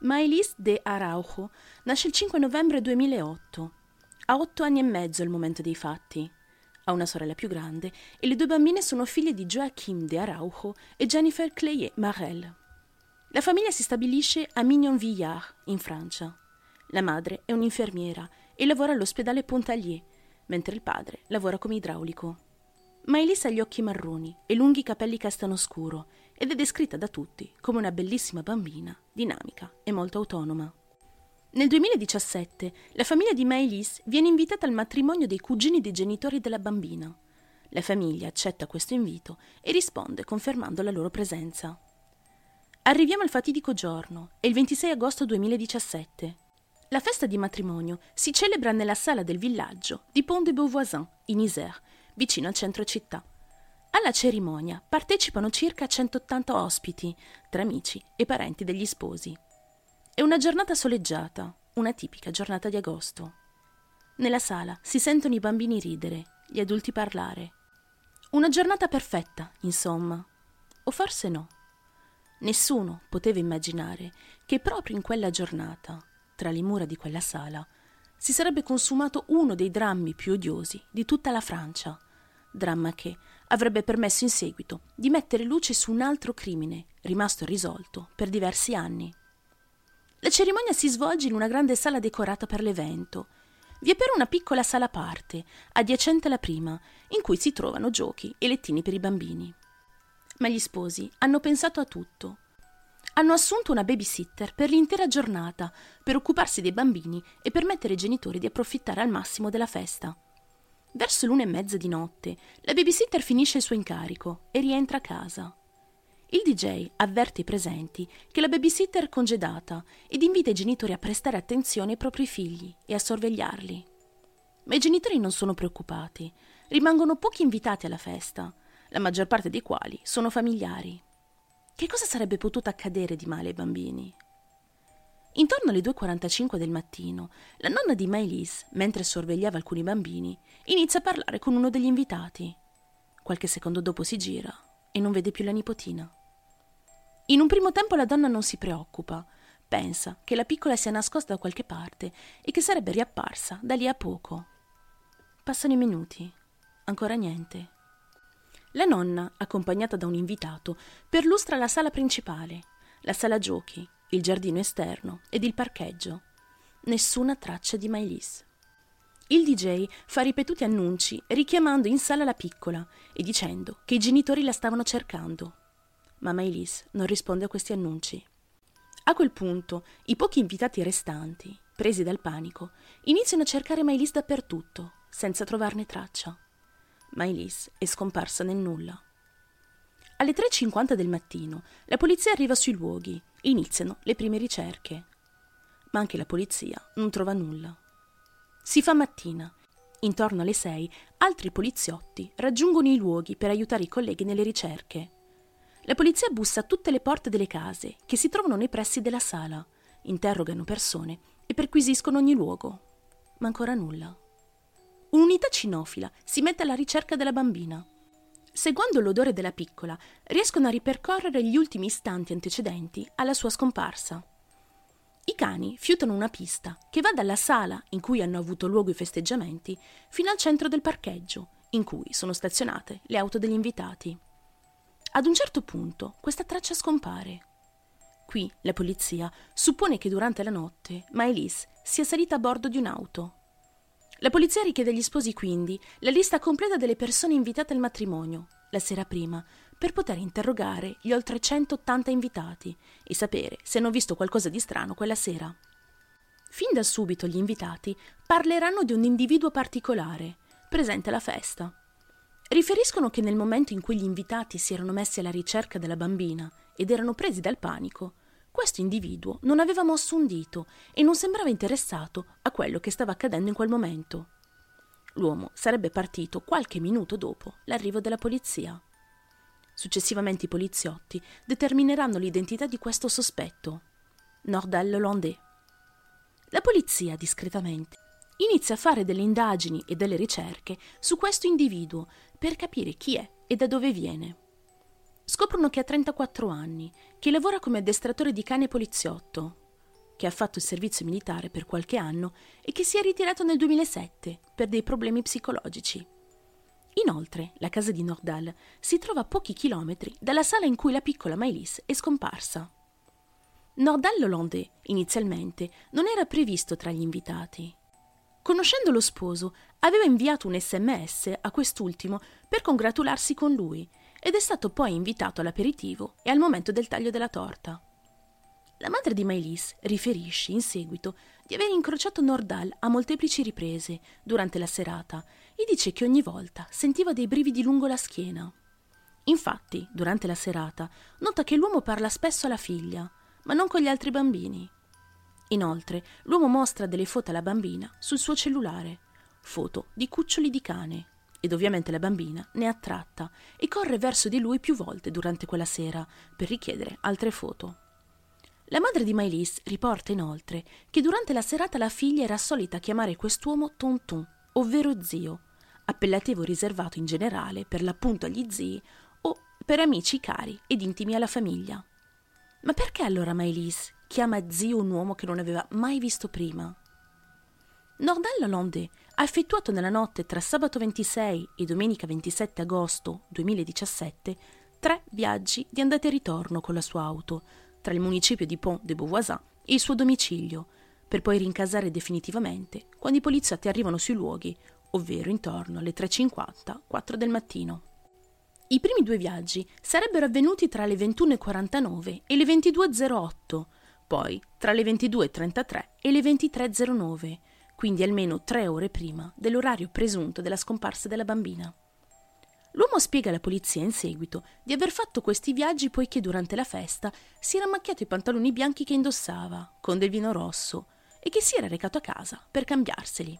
Maëlys de Araujo nasce il 5 novembre 2008. Ha otto anni e mezzo al momento dei fatti. Ha una sorella più grande e le due bambine sono figlie di Joachim de Araujo e Jennifer Clayet Marel. La famiglia si stabilisce a Mignon-Villard, in Francia. La madre è un'infermiera e lavora all'ospedale Pontarlier, mentre il padre lavora come idraulico. Maëlys ha gli occhi marroni e lunghi capelli castano scuro ed è descritta da tutti come una bellissima bambina, dinamica e molto autonoma. Nel 2017 la famiglia di Maëlys viene invitata al matrimonio dei cugini dei genitori della bambina. La famiglia accetta questo invito e risponde confermando la loro presenza. Arriviamo al fatidico giorno, è il 26 agosto 2017. La festa di matrimonio si celebra nella sala del villaggio di Pont de Beauvoisin, in Isère, vicino al centro città. Alla cerimonia partecipano circa 180 ospiti, tra amici e parenti degli sposi. È una giornata soleggiata, una tipica giornata di agosto. Nella sala si sentono i bambini ridere, gli adulti parlare. Una giornata perfetta, insomma. O forse no. Nessuno poteva immaginare che proprio in quella giornata, tra le mura di quella sala, si sarebbe consumato uno dei drammi più odiosi di tutta la Francia dramma che avrebbe permesso in seguito di mettere luce su un altro crimine rimasto irrisolto per diversi anni. La cerimonia si svolge in una grande sala decorata per l'evento. Vi è però una piccola sala a parte, adiacente alla prima, in cui si trovano giochi e lettini per i bambini. Ma gli sposi hanno pensato a tutto. Hanno assunto una babysitter per l'intera giornata per occuparsi dei bambini e permettere ai genitori di approfittare al massimo della festa. Verso l'una e mezza di notte, la babysitter finisce il suo incarico e rientra a casa. Il DJ avverte i presenti che la babysitter è congedata ed invita i genitori a prestare attenzione ai propri figli e a sorvegliarli. Ma i genitori non sono preoccupati. Rimangono pochi invitati alla festa, la maggior parte dei quali sono familiari. Che cosa sarebbe potuto accadere di male ai bambini? Intorno alle 2.45 del mattino, la nonna di Maëlys, mentre sorvegliava alcuni bambini, inizia a parlare con uno degli invitati. Qualche secondo dopo si gira e non vede più la nipotina. In un primo tempo la donna non si preoccupa, pensa che la piccola sia nascosta da qualche parte e che sarebbe riapparsa da lì a poco. Passano i minuti, ancora niente. La nonna, accompagnata da un invitato, perlustra la sala principale, la sala giochi, il giardino esterno ed il parcheggio. Nessuna traccia di Maëlys. Il DJ fa ripetuti annunci richiamando in sala la piccola e dicendo che i genitori la stavano cercando. Ma Maëlys non risponde a questi annunci. A quel punto, i pochi invitati restanti, presi dal panico, iniziano a cercare Maëlys dappertutto, senza trovarne traccia. Maëlys è scomparsa nel nulla. Alle 3.50 del mattino la polizia arriva sui luoghi e iniziano le prime ricerche. Ma anche la polizia non trova nulla. Si fa mattina. Intorno alle 6 altri poliziotti raggiungono i luoghi per aiutare i colleghi nelle ricerche. La polizia bussa a tutte le porte delle case che si trovano nei pressi della sala, interrogano persone e perquisiscono ogni luogo. Ma ancora nulla. Un'unità cinofila si mette alla ricerca della bambina. Seguendo l'odore della piccola, riescono a ripercorrere gli ultimi istanti antecedenti alla sua scomparsa. I cani fiutano una pista che va dalla sala in cui hanno avuto luogo i festeggiamenti fino al centro del parcheggio, in cui sono stazionate le auto degli invitati. Ad un certo punto questa traccia scompare. Qui la polizia suppone che durante la notte Maëlys sia salita a bordo di un'auto la polizia richiede agli sposi quindi la lista completa delle persone invitate al matrimonio, la sera prima, per poter interrogare gli oltre 180 invitati e sapere se hanno visto qualcosa di strano quella sera. Fin da subito gli invitati parleranno di un individuo particolare, presente alla festa. Riferiscono che nel momento in cui gli invitati si erano messi alla ricerca della bambina ed erano presi dal panico, questo individuo non aveva mosso un dito e non sembrava interessato a quello che stava accadendo in quel momento. L'uomo sarebbe partito qualche minuto dopo l'arrivo della polizia. Successivamente i poliziotti determineranno l'identità di questo sospetto, Nordal Hollandais. La polizia, discretamente, inizia a fare delle indagini e delle ricerche su questo individuo per capire chi è e da dove viene. Scoprono che ha 34 anni, che lavora come addestratore di cane poliziotto. che ha fatto il servizio militare per qualche anno e che si è ritirato nel 2007 per dei problemi psicologici. Inoltre, la casa di Nordal si trova a pochi chilometri dalla sala in cui la piccola Maëlys è scomparsa. Nordal Hollandais, inizialmente, non era previsto tra gli invitati. Conoscendo lo sposo, aveva inviato un sms a quest'ultimo per congratularsi con lui ed è stato poi invitato all'aperitivo e al momento del taglio della torta. La madre di Maëlys riferisce in seguito di aver incrociato Nordal a molteplici riprese durante la serata e dice che ogni volta sentiva dei brividi lungo la schiena. Infatti, durante la serata, nota che l'uomo parla spesso alla figlia, ma non con gli altri bambini. Inoltre, l'uomo mostra delle foto alla bambina sul suo cellulare, foto di cuccioli di cane, ed ovviamente la bambina ne è attratta e corre verso di lui più volte durante quella sera per richiedere altre foto. La madre di Maëlys riporta inoltre che durante la serata la figlia era solita chiamare quest'uomo Tonton, ovvero zio, appellativo riservato in generale per l'appunto agli zii o per amici cari ed intimi alla famiglia. Ma perché allora Maëlys chiama zio un uomo che non aveva mai visto prima? Nordal Lalonde ha effettuato nella notte tra sabato 26 e domenica 27 agosto 2017 tre viaggi di andata e ritorno con la sua auto, tra il municipio di Pont de Beauvoisin e il suo domicilio, per poi rincasare definitivamente quando i poliziotti arrivano sui luoghi, ovvero intorno alle 3.50, 4 del mattino. I primi due viaggi sarebbero avvenuti tra le 21.49 e le 22.08, poi tra le 22.33 e le 23.09, quindi almeno tre ore prima dell'orario presunto della scomparsa della bambina. L'uomo spiega alla polizia in seguito di aver fatto questi viaggi poiché durante la festa si era macchiato i pantaloni bianchi che indossava, con del vino rosso, e che si era recato a casa per cambiarseli.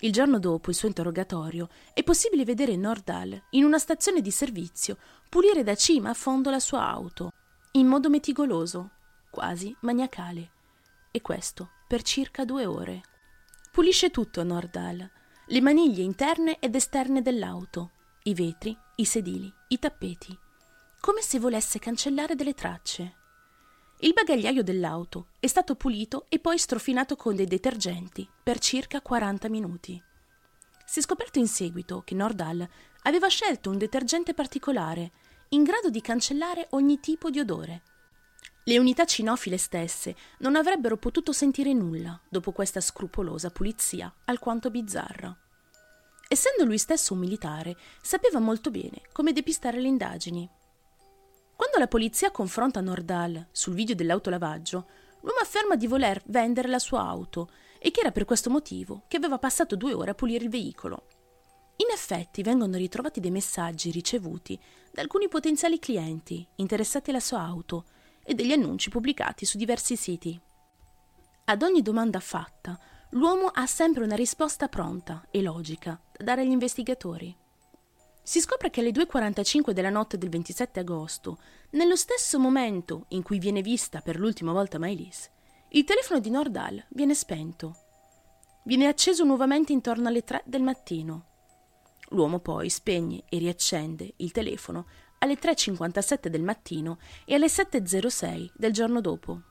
Il giorno dopo il suo interrogatorio è possibile vedere Nordal in una stazione di servizio pulire da cima a fondo la sua auto, in modo meticoloso, quasi maniacale, e questo per circa due ore. Pulisce tutto Nordal, le maniglie interne ed esterne dell'auto, i vetri, i sedili, i tappeti, come se volesse cancellare delle tracce. Il bagagliaio dell'auto è stato pulito e poi strofinato con dei detergenti per circa 40 minuti. Si è scoperto in seguito che Nordal aveva scelto un detergente particolare in grado di cancellare ogni tipo di odore. Le unità cinofile stesse non avrebbero potuto sentire nulla dopo questa scrupolosa pulizia alquanto bizzarra. Essendo lui stesso un militare, sapeva molto bene come depistare le indagini. Quando la polizia confronta Nordal sul video dell'autolavaggio, l'uomo afferma di voler vendere la sua auto e che era per questo motivo che aveva passato due ore a pulire il veicolo. In effetti vengono ritrovati dei messaggi ricevuti da alcuni potenziali clienti interessati alla sua auto e degli annunci pubblicati su diversi siti. Ad ogni domanda fatta, l'uomo ha sempre una risposta pronta e logica da dare agli investigatori. Si scopre che alle 2.45 della notte del 27 agosto, nello stesso momento in cui viene vista per l'ultima volta Maëlys, il telefono di Nordal viene spento. Viene acceso nuovamente intorno alle 3 del mattino. L'uomo poi spegne e riaccende il telefono alle 3.57 del mattino e alle 7.06 del giorno dopo.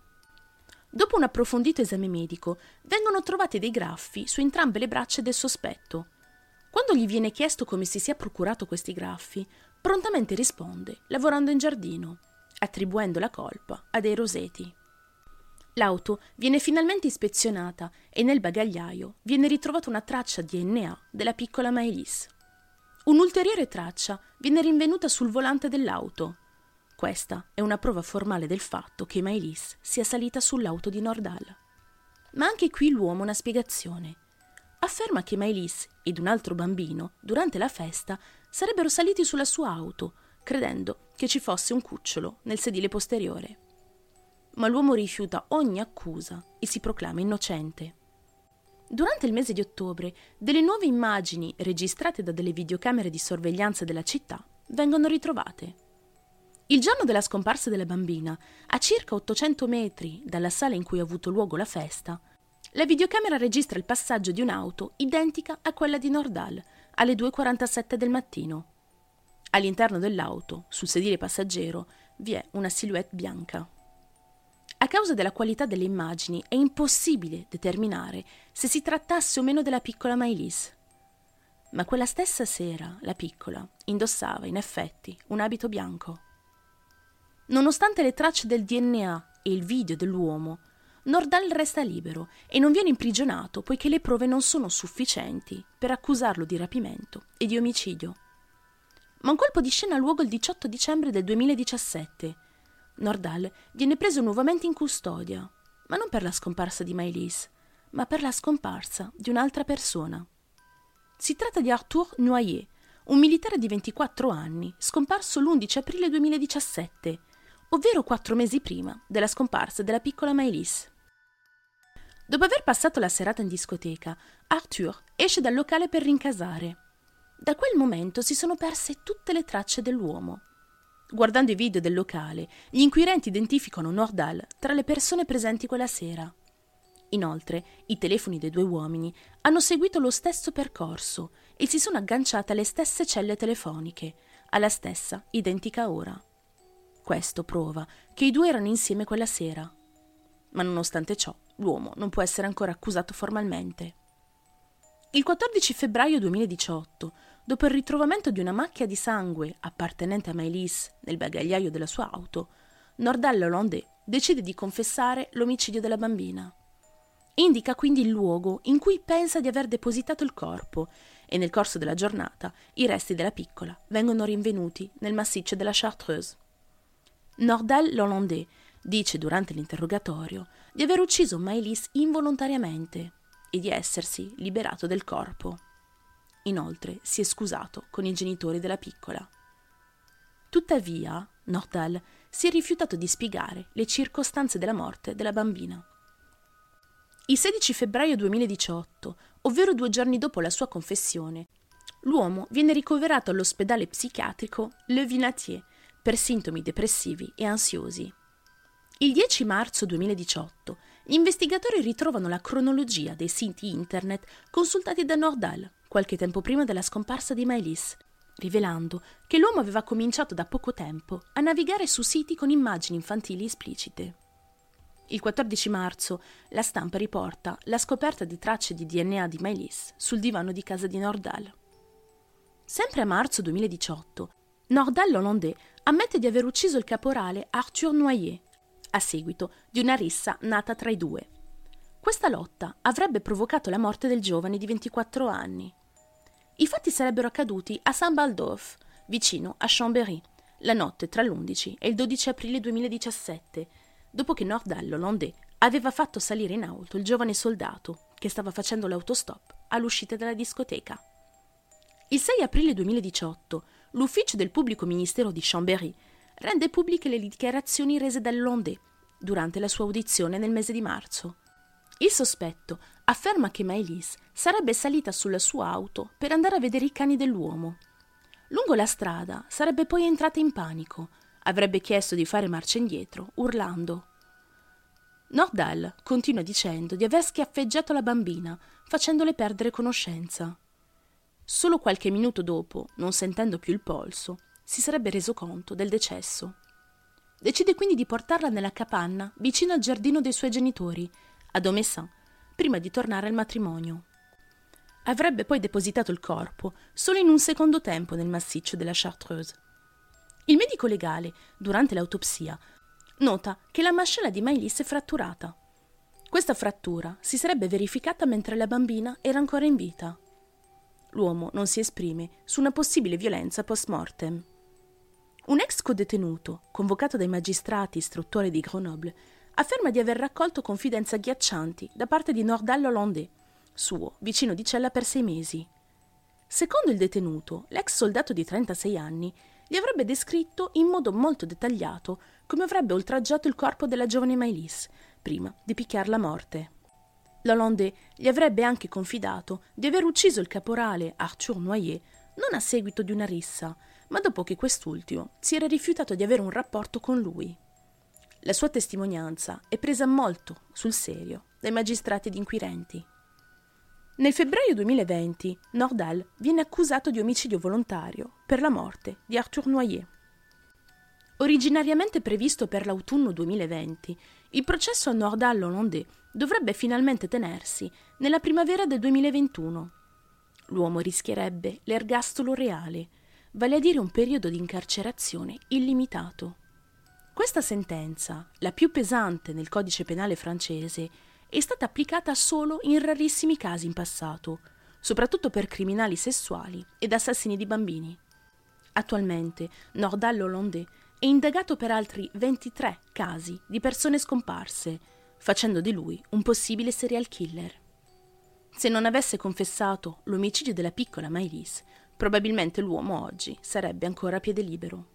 Dopo un approfondito esame medico, vengono trovati dei graffi su entrambe le braccia del sospetto. Quando gli viene chiesto come si sia procurato questi graffi, prontamente risponde lavorando in giardino, attribuendo la colpa a dei roseti. L'auto viene finalmente ispezionata e nel bagagliaio viene ritrovata una traccia DNA della piccola Maëlys. Un'ulteriore traccia viene rinvenuta sul volante dell'auto, questa è una prova formale del fatto che Maëlys sia salita sull'auto di Nordal. Ma anche qui l'uomo ha una spiegazione. Afferma che Maëlys ed un altro bambino, durante la festa, sarebbero saliti sulla sua auto, credendo che ci fosse un cucciolo nel sedile posteriore. Ma l'uomo rifiuta ogni accusa e si proclama innocente. Durante il mese di ottobre, delle nuove immagini registrate da delle videocamere di sorveglianza della città vengono ritrovate. Il giorno della scomparsa della bambina, a circa 800 metri dalla sala in cui ha avuto luogo la festa, la videocamera registra il passaggio di un'auto identica a quella di Nordal alle 2.47 del mattino. All'interno dell'auto, sul sedile passeggero, vi è una silhouette bianca. A causa della qualità delle immagini è impossibile determinare se si trattasse o meno della piccola Maëlys. Ma quella stessa sera la piccola indossava in effetti un abito bianco. Nonostante le tracce del DNA e il video dell'uomo, Nordal resta libero e non viene imprigionato poiché le prove non sono sufficienti per accusarlo di rapimento e di omicidio. Ma un colpo di scena ha luogo il 18 dicembre del 2017 Nordal viene preso nuovamente in custodia, ma non per la scomparsa di Maëlys, ma per la scomparsa di un'altra persona. Si tratta di Arthur Noyer, un militare di 24 anni, scomparso l'11 aprile 2017, ovvero quattro mesi prima della scomparsa della piccola Maëlys. Dopo aver passato la serata in discoteca, Arthur esce dal locale per rincasare. Da quel momento si sono perse tutte le tracce dell'uomo. Guardando i video del locale, gli inquirenti identificano Nordal tra le persone presenti quella sera. Inoltre, i telefoni dei due uomini hanno seguito lo stesso percorso e si sono agganciate alle stesse celle telefoniche, alla stessa identica ora. Questo prova che i due erano insieme quella sera. Ma nonostante ciò, l'uomo non può essere ancora accusato formalmente. Il 14 febbraio 2018, dopo il ritrovamento di una macchia di sangue appartenente a Maëlys nel bagagliaio della sua auto, Nordal Hollandais decide di confessare l'omicidio della bambina. Indica quindi il luogo in cui pensa di aver depositato il corpo e nel corso della giornata i resti della piccola vengono rinvenuti nel massiccio della Chartreuse. Nordal Hollandais dice durante l'interrogatorio di aver ucciso Maëlys involontariamente e di essersi liberato del corpo. Inoltre si è scusato con i genitori della piccola. Tuttavia, Nordal si è rifiutato di spiegare le circostanze della morte della bambina. Il 16 febbraio 2018, ovvero due giorni dopo la sua confessione, l'uomo viene ricoverato all'ospedale psichiatrico Le Vinatier per sintomi depressivi e ansiosi. Il 10 marzo 2018 gli investigatori ritrovano la cronologia dei siti internet consultati da Nordal qualche tempo prima della scomparsa di Maëlys, rivelando che l'uomo aveva cominciato da poco tempo a navigare su siti con immagini infantili esplicite. Il 14 marzo la stampa riporta la scoperta di tracce di DNA di Maëlys sul divano di casa di Nordal. Sempre a marzo 2018, Nordal Hollandais ammette di aver ucciso il caporale Arthur Noyer a seguito di una rissa nata tra i due. Questa lotta avrebbe provocato la morte del giovane di 24 anni. I fatti sarebbero accaduti a Saint-Baldorf, vicino a Chambéry, la notte tra l'11 e il 12 aprile 2017, dopo che Nordal Hollandais aveva fatto salire in auto il giovane soldato che stava facendo l'autostop all'uscita della discoteca. Il 6 aprile 2018 l'ufficio del pubblico ministero di Chambéry rende pubbliche le dichiarazioni rese dall'Hollandais durante la sua audizione nel mese di marzo. Il sospetto afferma che Maëlys sarebbe salita sulla sua auto per andare a vedere i cani dell'uomo. Lungo la strada sarebbe poi entrata in panico, avrebbe chiesto di fare marcia indietro, urlando. Nordal continua dicendo di aver schiaffeggiato la bambina, facendole perdere conoscenza. Solo qualche minuto dopo, non sentendo più il polso, si sarebbe reso conto del decesso. Decide quindi di portarla nella capanna vicino al giardino dei suoi genitori, a Domessin, prima di tornare al matrimonio. Avrebbe poi depositato il corpo solo in un secondo tempo nel massiccio della Chartreuse. Il medico legale, durante l'autopsia, nota che la mascella di Maëlys è fratturata. Questa frattura si sarebbe verificata mentre la bambina era ancora in vita. L'uomo non si esprime su una possibile violenza post mortem. Un ex codetenuto, convocato dai magistrati istruttori di Grenoble, afferma di aver raccolto confidenze agghiaccianti da parte di Nordal Hollandais, suo vicino di cella per sei mesi. Secondo il detenuto, l'ex soldato di 36 anni gli avrebbe descritto in modo molto dettagliato come avrebbe oltraggiato il corpo della giovane Maëlys prima di picchiarla a morte. L'Hollandais gli avrebbe anche confidato di aver ucciso il caporale Arthur Noyer non a seguito di una rissa, ma dopo che quest'ultimo si era rifiutato di avere un rapporto con lui. La sua testimonianza è presa molto sul serio dai magistrati ed inquirenti. Nel febbraio 2020 Nordal viene accusato di omicidio volontario per la morte di Arthur Noyer. Originariamente previsto per l'autunno 2020, il processo a Nordal Hollandais dovrebbe finalmente tenersi nella primavera del 2021. L'uomo rischierebbe l'ergastolo reale, vale a dire un periodo di incarcerazione illimitato. Questa sentenza, la più pesante nel codice penale francese, è stata applicata solo in rarissimi casi in passato, soprattutto per criminali sessuali ed assassini di bambini. Attualmente Nordal Hollandais è indagato per altri 23 casi di persone scomparse, facendo di lui un possibile serial killer. Se non avesse confessato l'omicidio della piccola Maëlys, probabilmente l'uomo oggi sarebbe ancora a piede libero.